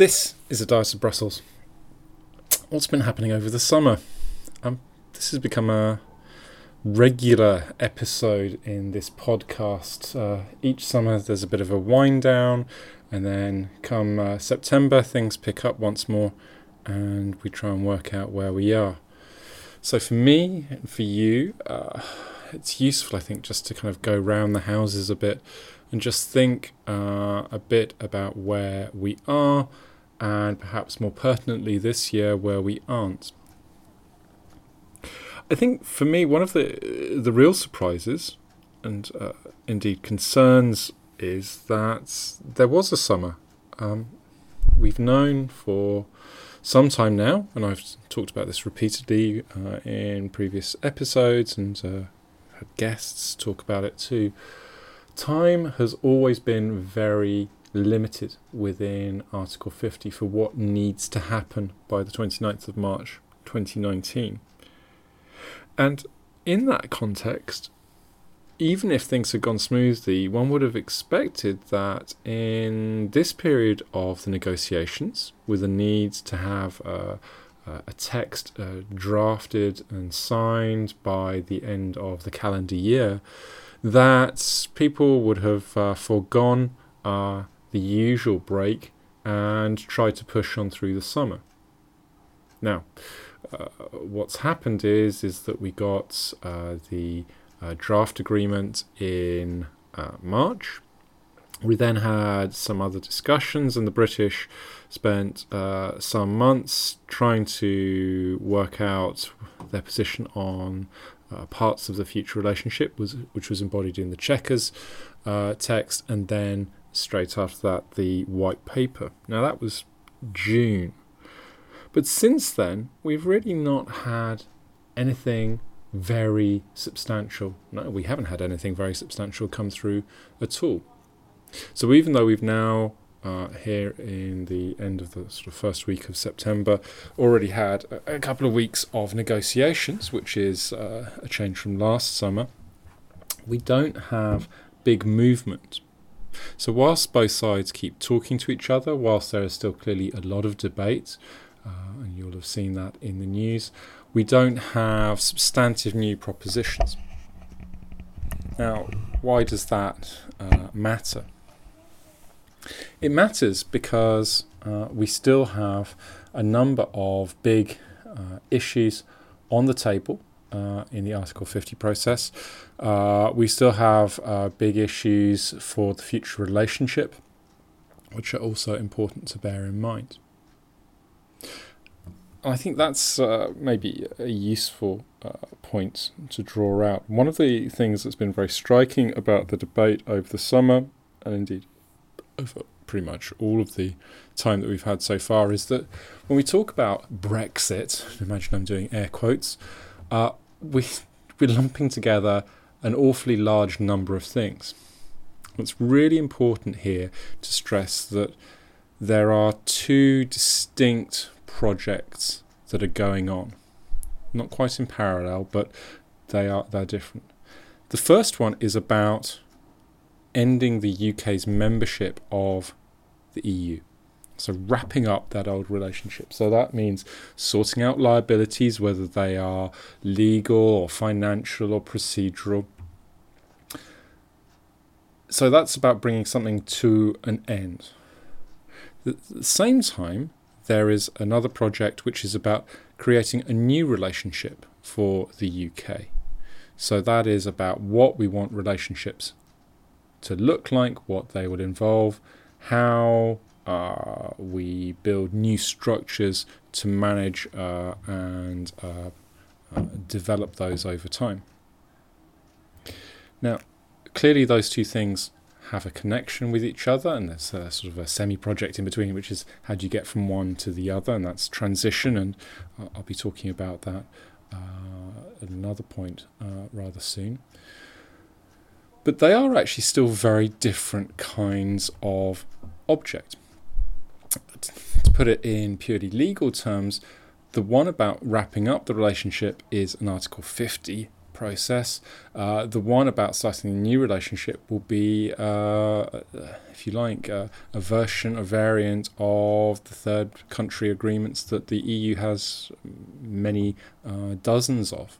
This is a Diet of Brussels. What's been happening over the summer? Um, this has become a regular episode in this podcast. Uh, each summer there's a bit of a wind down, and then come uh, September things pick up once more, and we try and work out where we are. So for me and for you, uh, it's useful, I think, just to kind of go round the houses a bit and just think uh, a bit about where we are and perhaps more pertinently this year where we aren't. I think for me, one of the the real surprises and uh, indeed concerns is that there was a summer. Um, we've known for some time now, and I've talked about this repeatedly uh, in previous episodes and uh, had guests talk about it too. Time has always been very limited within Article 50 for what needs to happen by the 29th of March 2019. And in that context, even if things had gone smoothly, one would have expected that in this period of the negotiations, with the need to have a, a text uh, drafted and signed by the end of the calendar year, that people would have uh, foregone uh, the usual break and try to push on through the summer. Now, uh, what's happened is is that we got uh, the uh, draft agreement in uh, March. We then had some other discussions, and the British spent uh, some months trying to work out their position on uh, parts of the future relationship, was, which was embodied in the Chequers text, and then straight after that the white paper. Now that was June. But since then, we've really not had anything very substantial. No, we haven't had anything very substantial come through at all. So even though we've now uh, here in the end of the sort of first week of September, already had a, a couple of weeks of negotiations, which is uh, a change from last summer. We don't have big movement so, whilst both sides keep talking to each other, whilst there is still clearly a lot of debate, uh, and you'll have seen that in the news, we don't have substantive new propositions. Now, why does that uh, matter? It matters because uh, we still have a number of big uh, issues on the table uh, in the Article 50 process. Uh, we still have uh, big issues for the future relationship, which are also important to bear in mind. I think that's uh, maybe a useful uh, point to draw out. One of the things that's been very striking about the debate over the summer, and indeed over pretty much all of the time that we've had so far, is that when we talk about Brexit, imagine I'm doing air quotes, uh, we, we're lumping together an awfully large number of things. It's really important here to stress that there are two distinct projects that are going on. Not quite in parallel, but they are they're different. The first one is about ending the UK's membership of the EU. So, wrapping up that old relationship. So, that means sorting out liabilities, whether they are legal or financial or procedural. So, that's about bringing something to an end. At the same time, there is another project which is about creating a new relationship for the UK. So, that is about what we want relationships to look like, what they would involve, how uh, we build new structures to manage uh, and uh, uh, develop those over time. Now, clearly, those two things have a connection with each other, and there's a sort of a semi project in between, which is how do you get from one to the other, and that's transition, and I'll be talking about that at another point rather soon but they are actually still very different kinds of object to put it in purely legal terms, the one about wrapping up the relationship is an Article 50 process. Uh, the one about starting a new relationship will be, uh, if you like, uh, a version, a variant of the third country agreements that the EU has many uh, dozens of.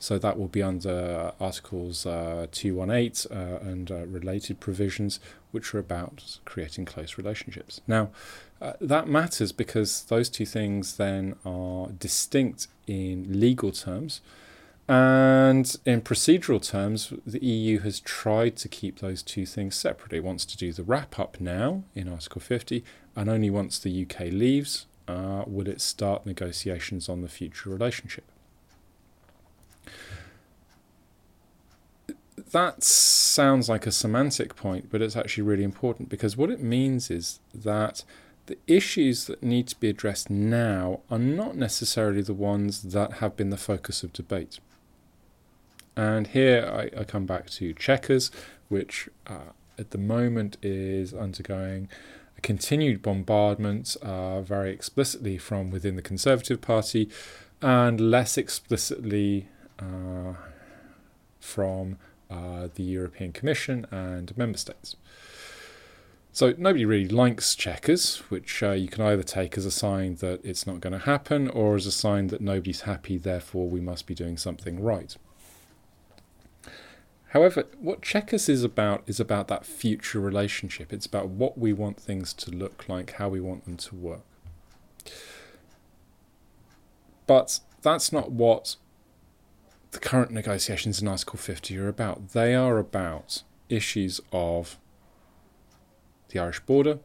So that will be under Articles uh, 218 uh, and uh, related provisions, which are about creating close relationships. Now, uh, that matters because those two things then are distinct in legal terms. And in procedural terms, the EU has tried to keep those two things separate. It wants to do the wrap up now in Article 50, and only once the UK leaves uh, will it start negotiations on the future relationship. That sounds like a semantic point, but it's actually really important because what it means is that the issues that need to be addressed now are not necessarily the ones that have been the focus of debate. And here I, I come back to Chequers, which uh, at the moment is undergoing a continued bombardment, uh, very explicitly from within the Conservative Party, and less explicitly uh, from uh, the European Commission and member states. So nobody really likes Chequers, which uh, you can either take as a sign that it's not going to happen or as a sign that nobody's happy, therefore we must be doing something right. However, what Chequers is about is about that future relationship. It's about what we want things to look like, how we want them to work. But that's not what the current negotiations in Article 50 are about. They are about issues of the Irish border,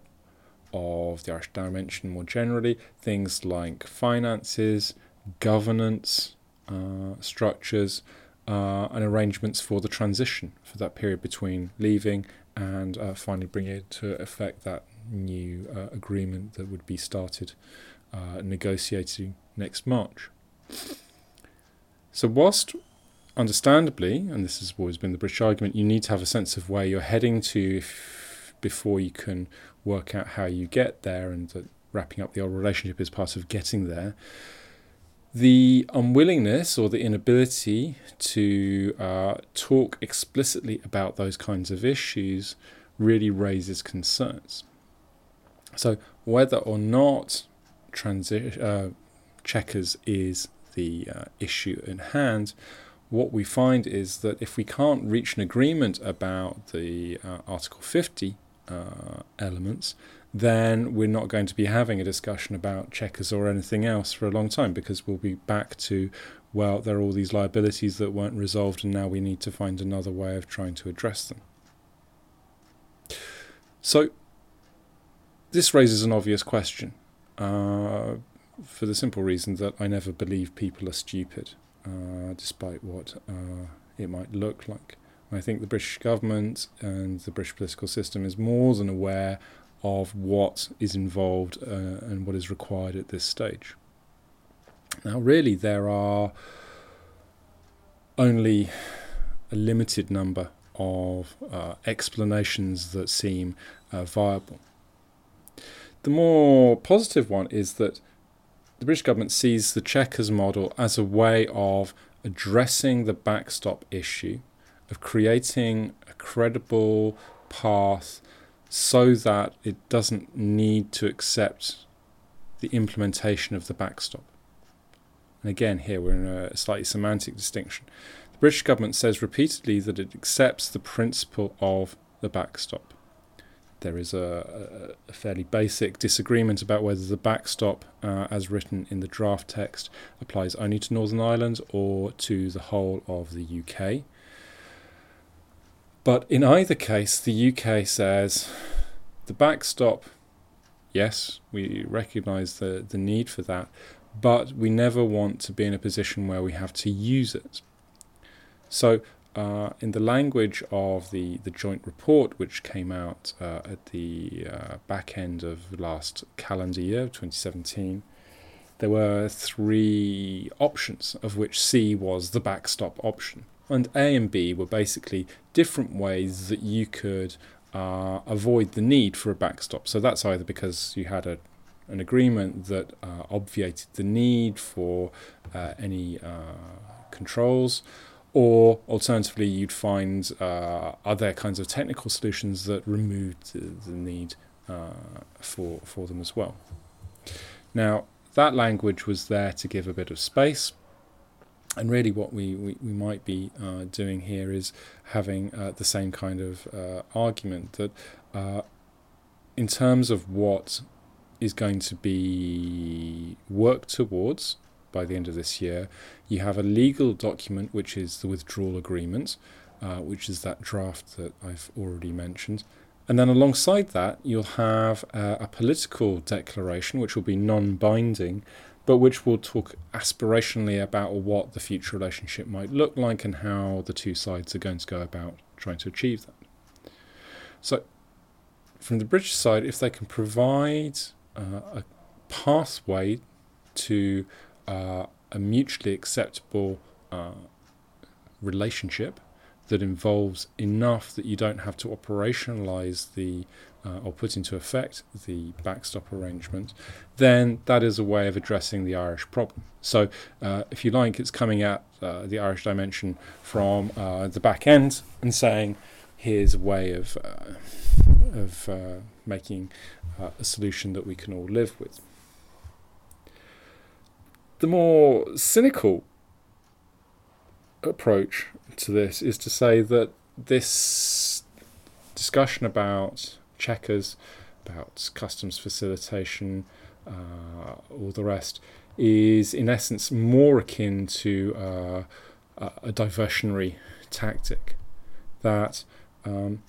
of the Irish dimension more generally, things like finances, governance, uh, structures, uh, and arrangements for the transition for that period between leaving and uh, finally bringing to effect that new uh, agreement that would be started uh, negotiating next March. So, whilst understandably, and this has always been the British argument, you need to have a sense of where you're heading to if, before you can work out how you get there, and that wrapping up the old relationship is part of getting there. The unwillingness or the inability to uh, talk explicitly about those kinds of issues really raises concerns. So, whether or not transi- uh, Chequers is the uh, issue in hand, what we find is that if we can't reach an agreement about the uh, Article 50 uh, elements, then we're not going to be having a discussion about Chequers or anything else for a long time because we'll be back to, well, there are all these liabilities that weren't resolved and now we need to find another way of trying to address them. So, this raises an obvious question. Uh, for the simple reason that I never believe people are stupid, uh, despite what uh, it might look like. I think the British government and the British political system is more than aware of what is involved uh, and what is required at this stage. Now, really, there are only a limited number of uh, explanations that seem uh, viable. The more positive one is that the British government sees the Chequers model as a way of addressing the backstop issue, of creating a credible path so that it doesn't need to accept the implementation of the backstop. And again, here we're in a slightly semantic distinction. The British government says repeatedly that it accepts the principle of the backstop there is a, a, fairly basic disagreement about whether the backstop, uh, as written in the draft text, applies only to Northern Ireland or to the whole of the UK. But in either case, the UK says the backstop, yes, we recognise the, the need for that, but we never want to be in a position where we have to use it. So uh, in the language of the, the joint report, which came out uh, at the uh, back end of last calendar year, 2017, there were three options, of which C was the backstop option. And A and B were basically different ways that you could uh, avoid the need for a backstop. So that's either because you had a, an agreement that uh, obviated the need for uh, any controls or alternatively, you'd find uh, other kinds of technical solutions that removed the, the need uh, for for them as well. Now, that language was there to give a bit of space. And really, what we, we, we might be uh, doing here is having uh, the same kind of uh, argument that, uh, in terms of what is going to be worked towards by the end of this year, you have a legal document which is the withdrawal agreement, uh, which is that draft that I've already mentioned. And then alongside that, you'll have uh, a political declaration, which will be non binding, but which will talk aspirationally about what the future relationship might look like and how the two sides are going to go about trying to achieve that. So, from the British side, if they can provide uh, a pathway to uh, a mutually acceptable uh, relationship that involves enough that you don't have to operationalize the uh, or put into effect the backstop arrangement, then that is a way of addressing the Irish problem. So, uh, if you like, it's coming at uh, the Irish dimension from uh, the back end and saying, here's a way of uh, of uh, making a solution that we can all live with. The more cynical approach to this is to say that this discussion about Chequers, about customs facilitation, uh, all the rest, is in essence more akin to uh, a diversionary tactic. That um,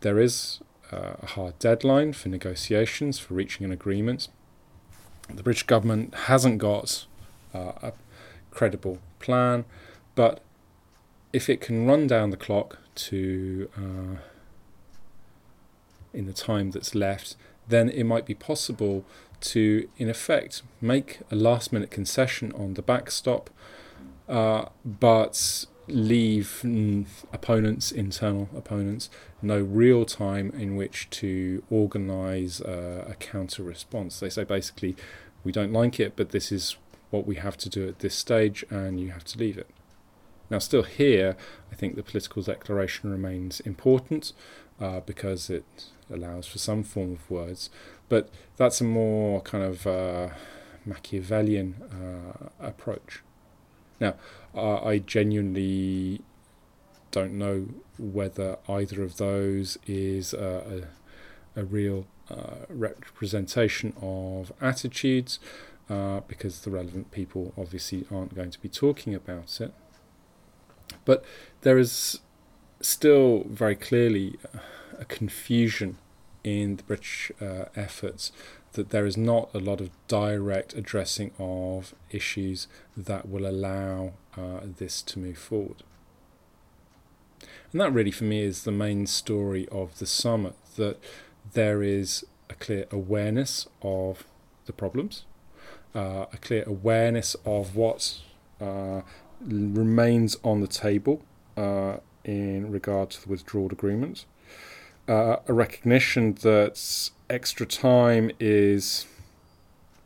there is a hard deadline for negotiations, for reaching an agreement. The British government hasn't got uh, a credible plan, but if it can run down the clock to uh, in the time that's left, then it might be possible to, in effect, make a last minute concession on the backstop, uh, but leave opponents, internal opponents, no real time in which to organise uh, a counter response. They say basically, we don't like it, but this is what we have to do at this stage, and you have to leave it. Now, still here, I think the political declaration remains important uh, because it allows for some form of words, but that's a more kind of uh, Machiavellian uh, approach. Now, I genuinely don't know whether either of those is a, a, real uh, representation of attitudes, uh, because the relevant people obviously aren't going to be talking about it. But there is still very clearly a confusion in the British uh, efforts that there is not a lot of direct addressing of issues that will allow uh, this to move forward. And that really, for me, is the main story of the summit that there is a clear awareness of the problems, uh, a clear awareness of what uh, remains on the table uh, in regard to the withdrawal agreement. Uh, a recognition that extra time is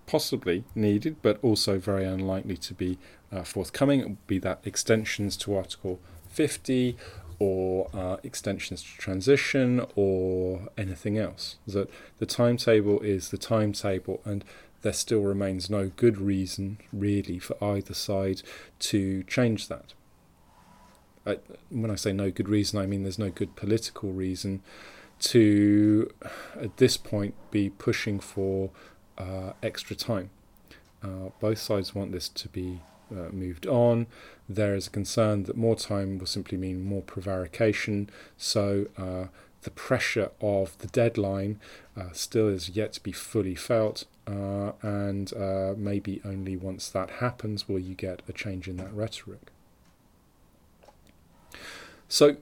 possibly needed, but also very unlikely to be uh, forthcoming, be that extensions to Article 50 or uh, extensions to transition or anything else. That the timetable is the timetable, and there still remains no good reason, really, for either side to change that. I, when I say no good reason, I mean there's no good political reason to, at this point, be pushing for uh, extra time. Uh, both sides want this to be uh, moved on. There is a concern that more time will simply mean more prevarication. So uh, the pressure of the deadline uh, still is yet to be fully felt, uh, and uh, maybe only once that happens will you get a change in that rhetoric. So,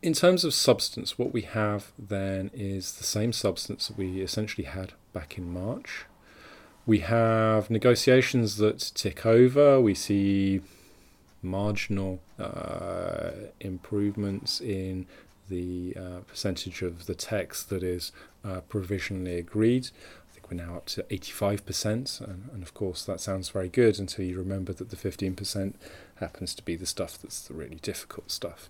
in terms of substance, what we have then is the same substance that we essentially had back in March. We have negotiations that tick over. We see marginal uh, improvements in the uh, percentage of the text that is uh, provisionally agreed. I think we're now up to 85%, and, and of course that sounds very good until you remember that the 15% happens to be the stuff that's the really difficult stuff.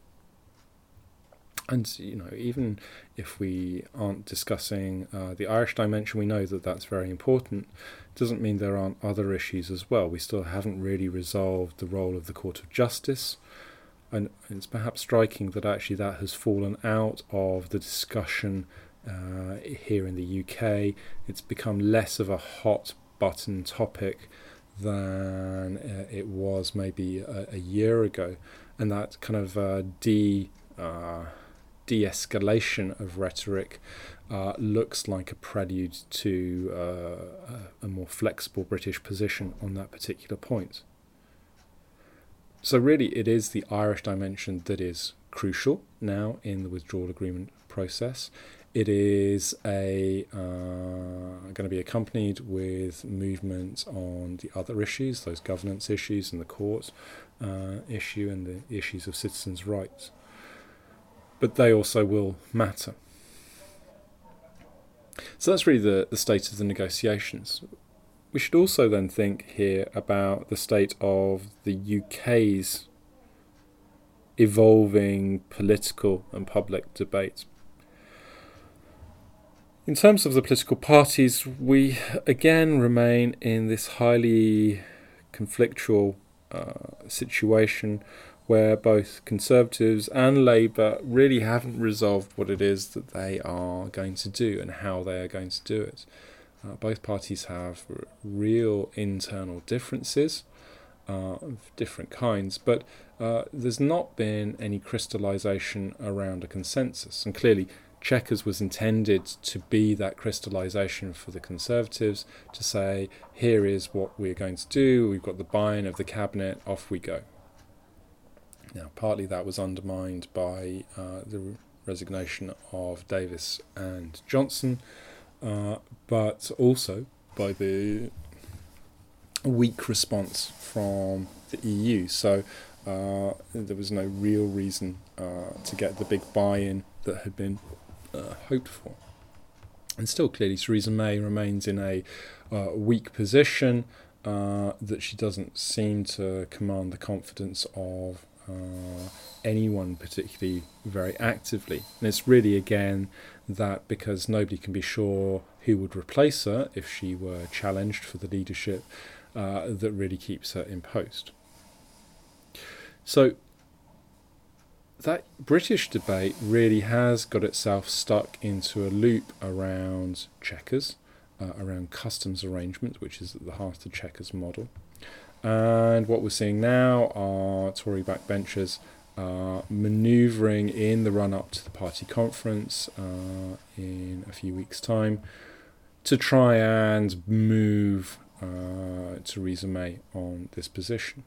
And you know, even if we aren't discussing uh, the Irish dimension, we know that that's very important. Doesn't mean there aren't other issues as well. We still haven't really resolved the role of the Court of Justice, and it's perhaps striking that actually that has fallen out of the discussion uh, here in the UK. It's become less of a hot button topic than uh, it was maybe a, a, year ago, and that kind of uh, de uh, de escalation of rhetoric uh, looks like a prelude to uh, a more flexible British position on that particular point. So, really, it is the Irish dimension that is crucial now in the withdrawal agreement process. It is a uh, going to be accompanied with movement on the other issues, those governance issues and the court uh, issue and the issues of citizens' rights but they also will matter. So that's really the, the state of the negotiations. We should also then think here about the state of the UK's evolving political and public debate. In terms of the political parties, we again remain in this highly conflictual uh, situation where both Conservatives and Labour really haven't resolved what it is that they are going to do and how they are going to do it. Uh, both parties have r- real internal differences uh, of different kinds, but uh, there's not been any crystallisation around a consensus. And clearly, Chequers was intended to be that crystallisation for the Conservatives to say, here is what we're going to do, we've got the buy in of the cabinet, off we go. Now, partly that was undermined by uh, the resignation of Davis and Johnson, uh, but also by the weak response from the EU. So uh, there was no real reason uh, to get the big buy in that had been uh, hoped for. And still, clearly, Theresa May remains in a uh, weak position. that she doesn't seem to command the confidence of uh, anyone particularly very actively. And it's really, again, that because nobody can be sure who would replace her if she were challenged for the leadership, uh, that really keeps her in post. So, that British debate really has got itself stuck into a loop around Chequers, uh, around customs arrangements, which is at the heart of the Chequers model. And what we're seeing now are Tory backbenchers uh, manoeuvring in the run up to the party conference uh, in a few weeks' time to try and move uh, Theresa May on this position.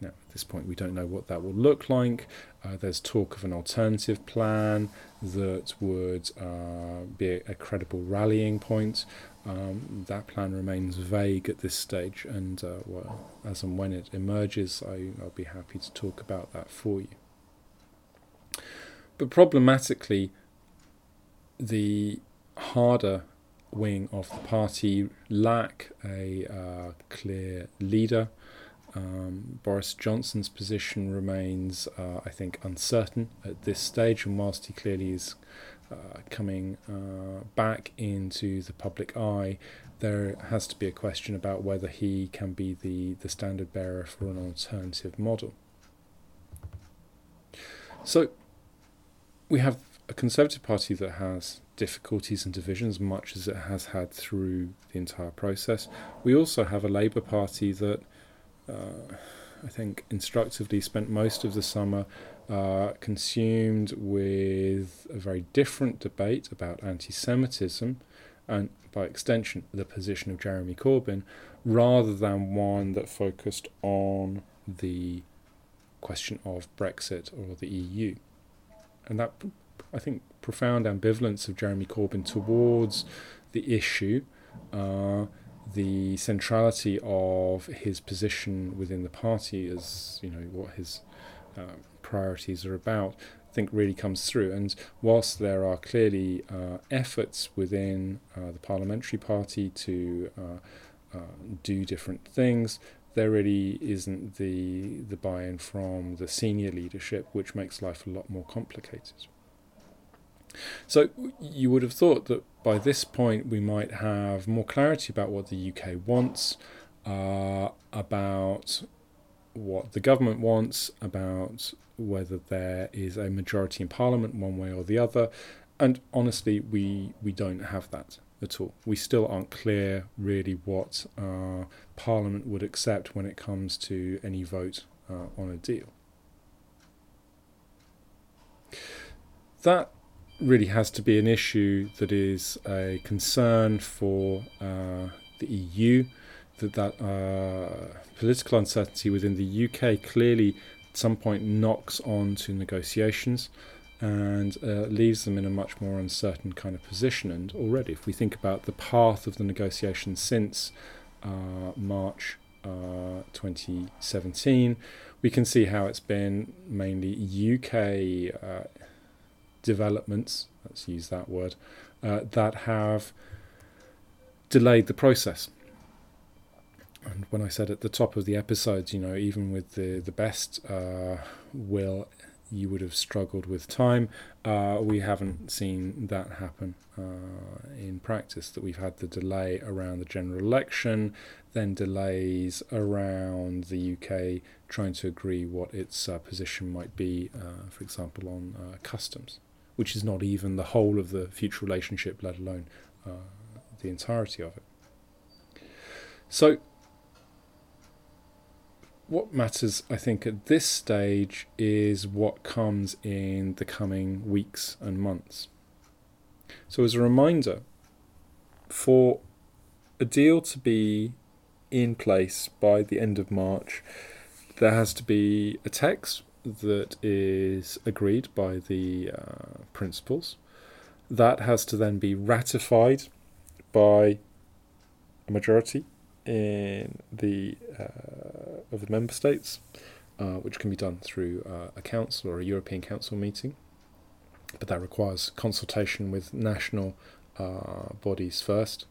Now, at this point, we don't know what that will look like. Uh, there's talk of an alternative plan that would uh, be a, a, credible rallying point. Um, that plan remains vague at this stage, and uh, well, as and when it emerges, I, I'll be happy to talk about that for you. But problematically, the harder wing of the party lack a uh, clear leader. Um, Boris Johnson's position remains, uh, I think, uncertain at this stage, and whilst he clearly is coming uh, back into the public eye, there has to be a question about whether he can be the, the standard bearer for an alternative model. So we have a Conservative Party that has difficulties and divisions, much as it has had through the entire process. We also have a Labour Party that uh, I think instructively spent most of the summer consumed with a very different debate about anti Semitism and, by extension, the position of Jeremy Corbyn, rather than one that focused on the question of Brexit or the EU. And that, I think, profound ambivalence of Jeremy Corbyn towards the issue, uh, the centrality of his position within the party as, you know, what his uh, priorities are about. I think really comes through. And whilst there are clearly uh, efforts within uh, the parliamentary party to uh, uh, do different things, there really isn't the the buy-in from the senior leadership, which makes life a lot more complicated. So you would have thought that by this point we might have more clarity about what the UK wants, uh, about what the government wants, about whether there is a majority in Parliament one way or the other. And honestly, we, we don't have that at all. We still aren't clear really what uh, Parliament would accept when it comes to any vote uh, on a deal. That really has to be an issue that is a concern for uh, the EU. That that uh, political uncertainty within the UK clearly some point knocks on to negotiations and uh, leaves them in a much more uncertain kind of position. And already, if we think about the path of the negotiations since uh, March uh, 2017, we can see how it's been mainly UK uh, developments, let's use that word, uh, that have delayed the process. And when I said at the top of the episodes, you know, even with the the best uh, will, you would have struggled with time. Uh, we haven't seen that happen uh, in practice. That we've had the delay around the general election, then delays around the UK trying to agree what its uh, position might be, uh, for example, on uh, customs which is not even the whole of the future relationship, let alone the entirety of it. So, what matters, I think, at this stage is what comes in the coming weeks and months. So, as a reminder, for a deal to be in place by the end of March, there has to be a text that is agreed by the uh, principals. That has to then be ratified by a majority in the uh, of the member states, uh, which can be done through uh, a council or a European Council meeting. But that requires consultation with national uh, bodies first.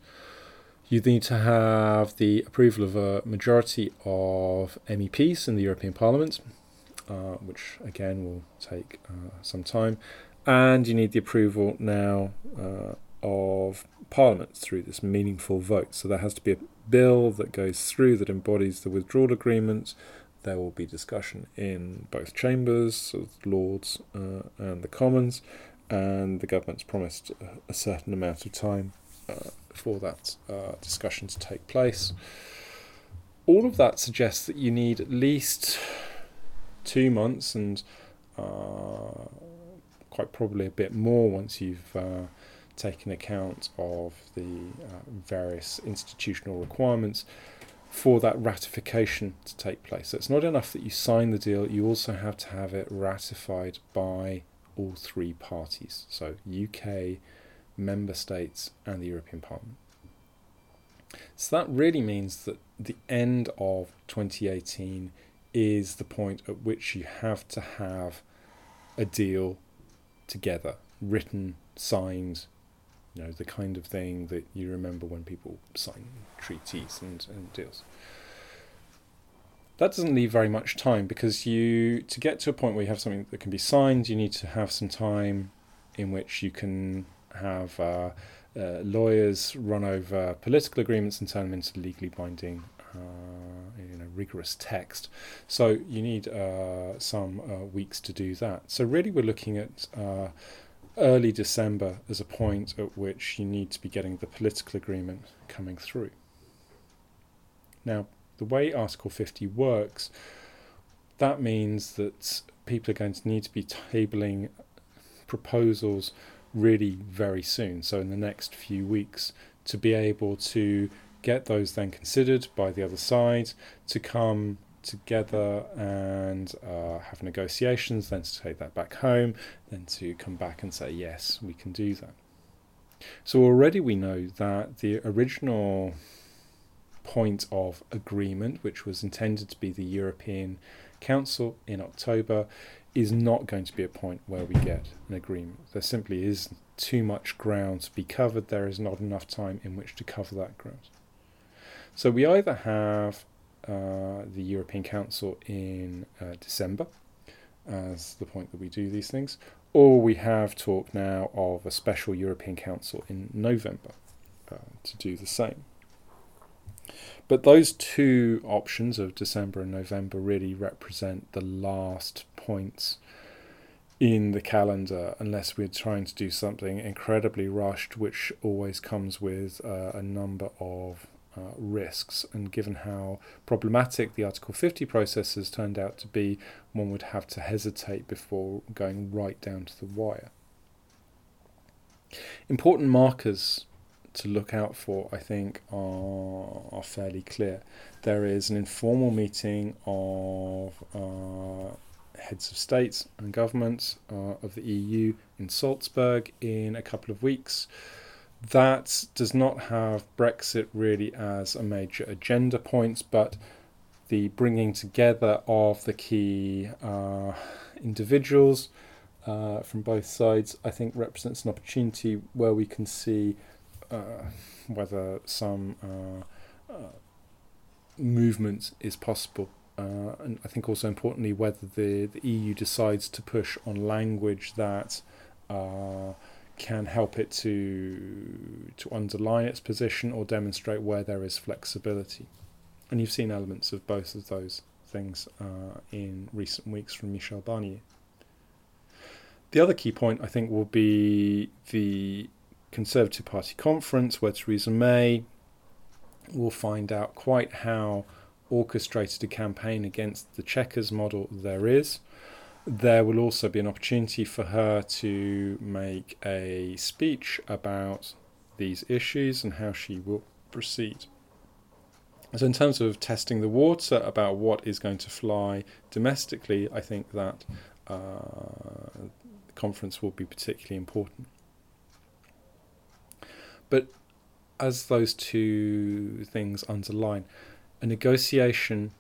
You need to have the approval of a majority of MEPs in the European Parliament, uh, which again will take uh, some time. And you need the approval now uh, of Parliament through this meaningful vote. So there has to be a bill that goes through that embodies the withdrawal agreement. There will be discussion in both chambers, so Lords uh, and the Commons, and the government's promised a certain amount of time uh, for that uh, discussion to take place. All of that suggests that you need at least two months and uh, quite probably a bit more once you've uh, taken account of the uh, various institutional requirements for that ratification to take place. So it's not enough that you sign the deal, you also have to have it ratified by all three parties, so UK, member states, and the European Parliament. So that really means that the end of 2018 is the point at which you have to have a deal together, written, signed, you know, the kind of thing that you remember when people sign treaties and, and deals. That doesn't leave very much time because you to get to a point where you have something that can be signed, you need to have some time in which you can have uh, uh, lawyers run over political agreements and turn them into legally binding uh, in a rigorous text. So you need uh, some uh, weeks to do that. So really, we're looking at early December as a point at which you need to be getting the political agreement coming through. Now, the way Article 50 works, that means that people are going to need to be tabling proposals really very soon, so in the next few weeks, to be able to get those then considered by the other side to come together and uh, have negotiations, then to take that back home, then to come back and say, yes, we can do that. So already we know that the original point of agreement, which was intended to be the European Council in October is not going to be a point where we get an agreement. There simply is too much ground to be covered. There is not enough time in which to cover that ground. So we either have the European Council in uh, December as the point that we do these things, or we have talk now of a special European Council in November uh, to do the same. But those two options of December and November really represent the last points in the calendar, unless we're trying to do something incredibly rushed, which always comes with uh, a number of uh, risks. And given how problematic the Article 50 process has turned out to be, one would have to hesitate before going right down to the wire. Important markers to look out for, I think, are, are fairly clear. There is an informal meeting of uh, heads of states and governments uh, of the EU in Salzburg in a couple of weeks. That does not have Brexit really as a major agenda point, but the bringing together of the key uh, individuals uh, from both sides, I think, represents an opportunity where we can see uh, whether some uh, uh, movement is possible. Uh, and I think also importantly whether the, the EU decides to push on language that can help it to to underline its position or demonstrate where there is flexibility. And you've seen elements of both of those things uh, in recent weeks from Michel Barnier. The other key point I think will be the Conservative Party conference where Theresa May will find out quite how orchestrated a campaign against the Chequers model there is. There will also be an opportunity for her to make a speech about these issues and how she will proceed. So, in terms of testing the water about what is going to fly domestically, I think that uh, the conference will be particularly important. But as those two things underline, a negotiation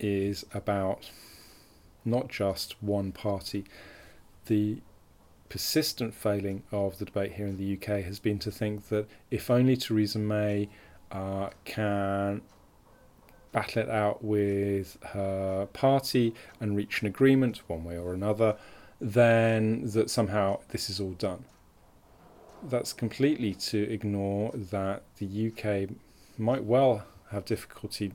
is about not just one party. The persistent failing of the debate here in the UK has been to think that if only Theresa May uh, can battle it out with her party and reach an agreement one way or another, then that somehow this is all done that's completely to ignore that the UK might well have difficulty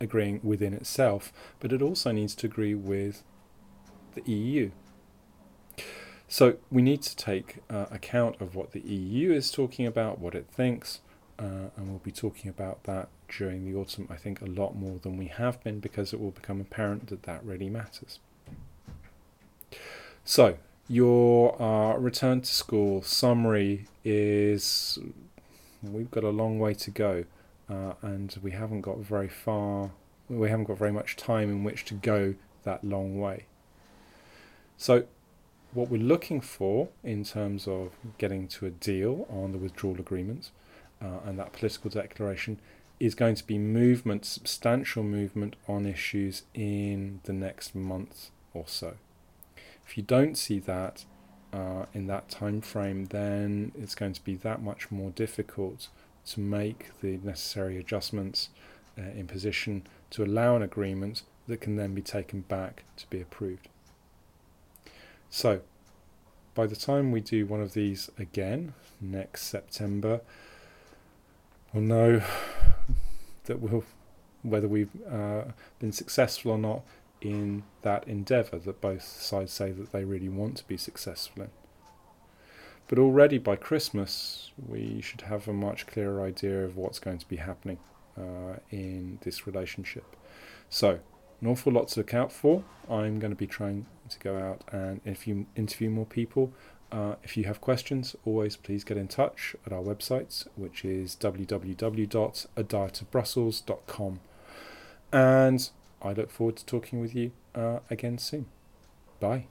agreeing within itself, but it also needs to agree with the EU. So we need to take uh, account of what the EU is talking about, what it thinks, uh, and we'll be talking about that during the autumn, I think, a lot more than we have been because it will become apparent that that really matters. So, your uh, return to school summary is we've got a long way to go, uh, and we haven't got very far. We haven't got very much time in which to go that long way. So, what we're looking for in terms of getting to a deal on the withdrawal agreement uh, and that political declaration is going to be movement, substantial movement on issues in the next month or so. If you don't see that uh, in that time frame, then it's going to be that much more difficult to make the necessary adjustments uh, in position to allow an agreement that can then be taken back to be approved. So, by the time we do one of these again next September, we'll know that we'll whether we've uh, been successful or not in that endeavour that both sides say that they really want to be successful in. But already by Christmas, we should have a much clearer idea of what's going to be happening uh, in this relationship. So, an awful lot to out for. I'm going to be trying to go out and interview, interview more people. Uh, if you have questions, always please get in touch at our website, which is www.adietofbrussels.com. And I look forward to talking with you uh, again soon. Bye.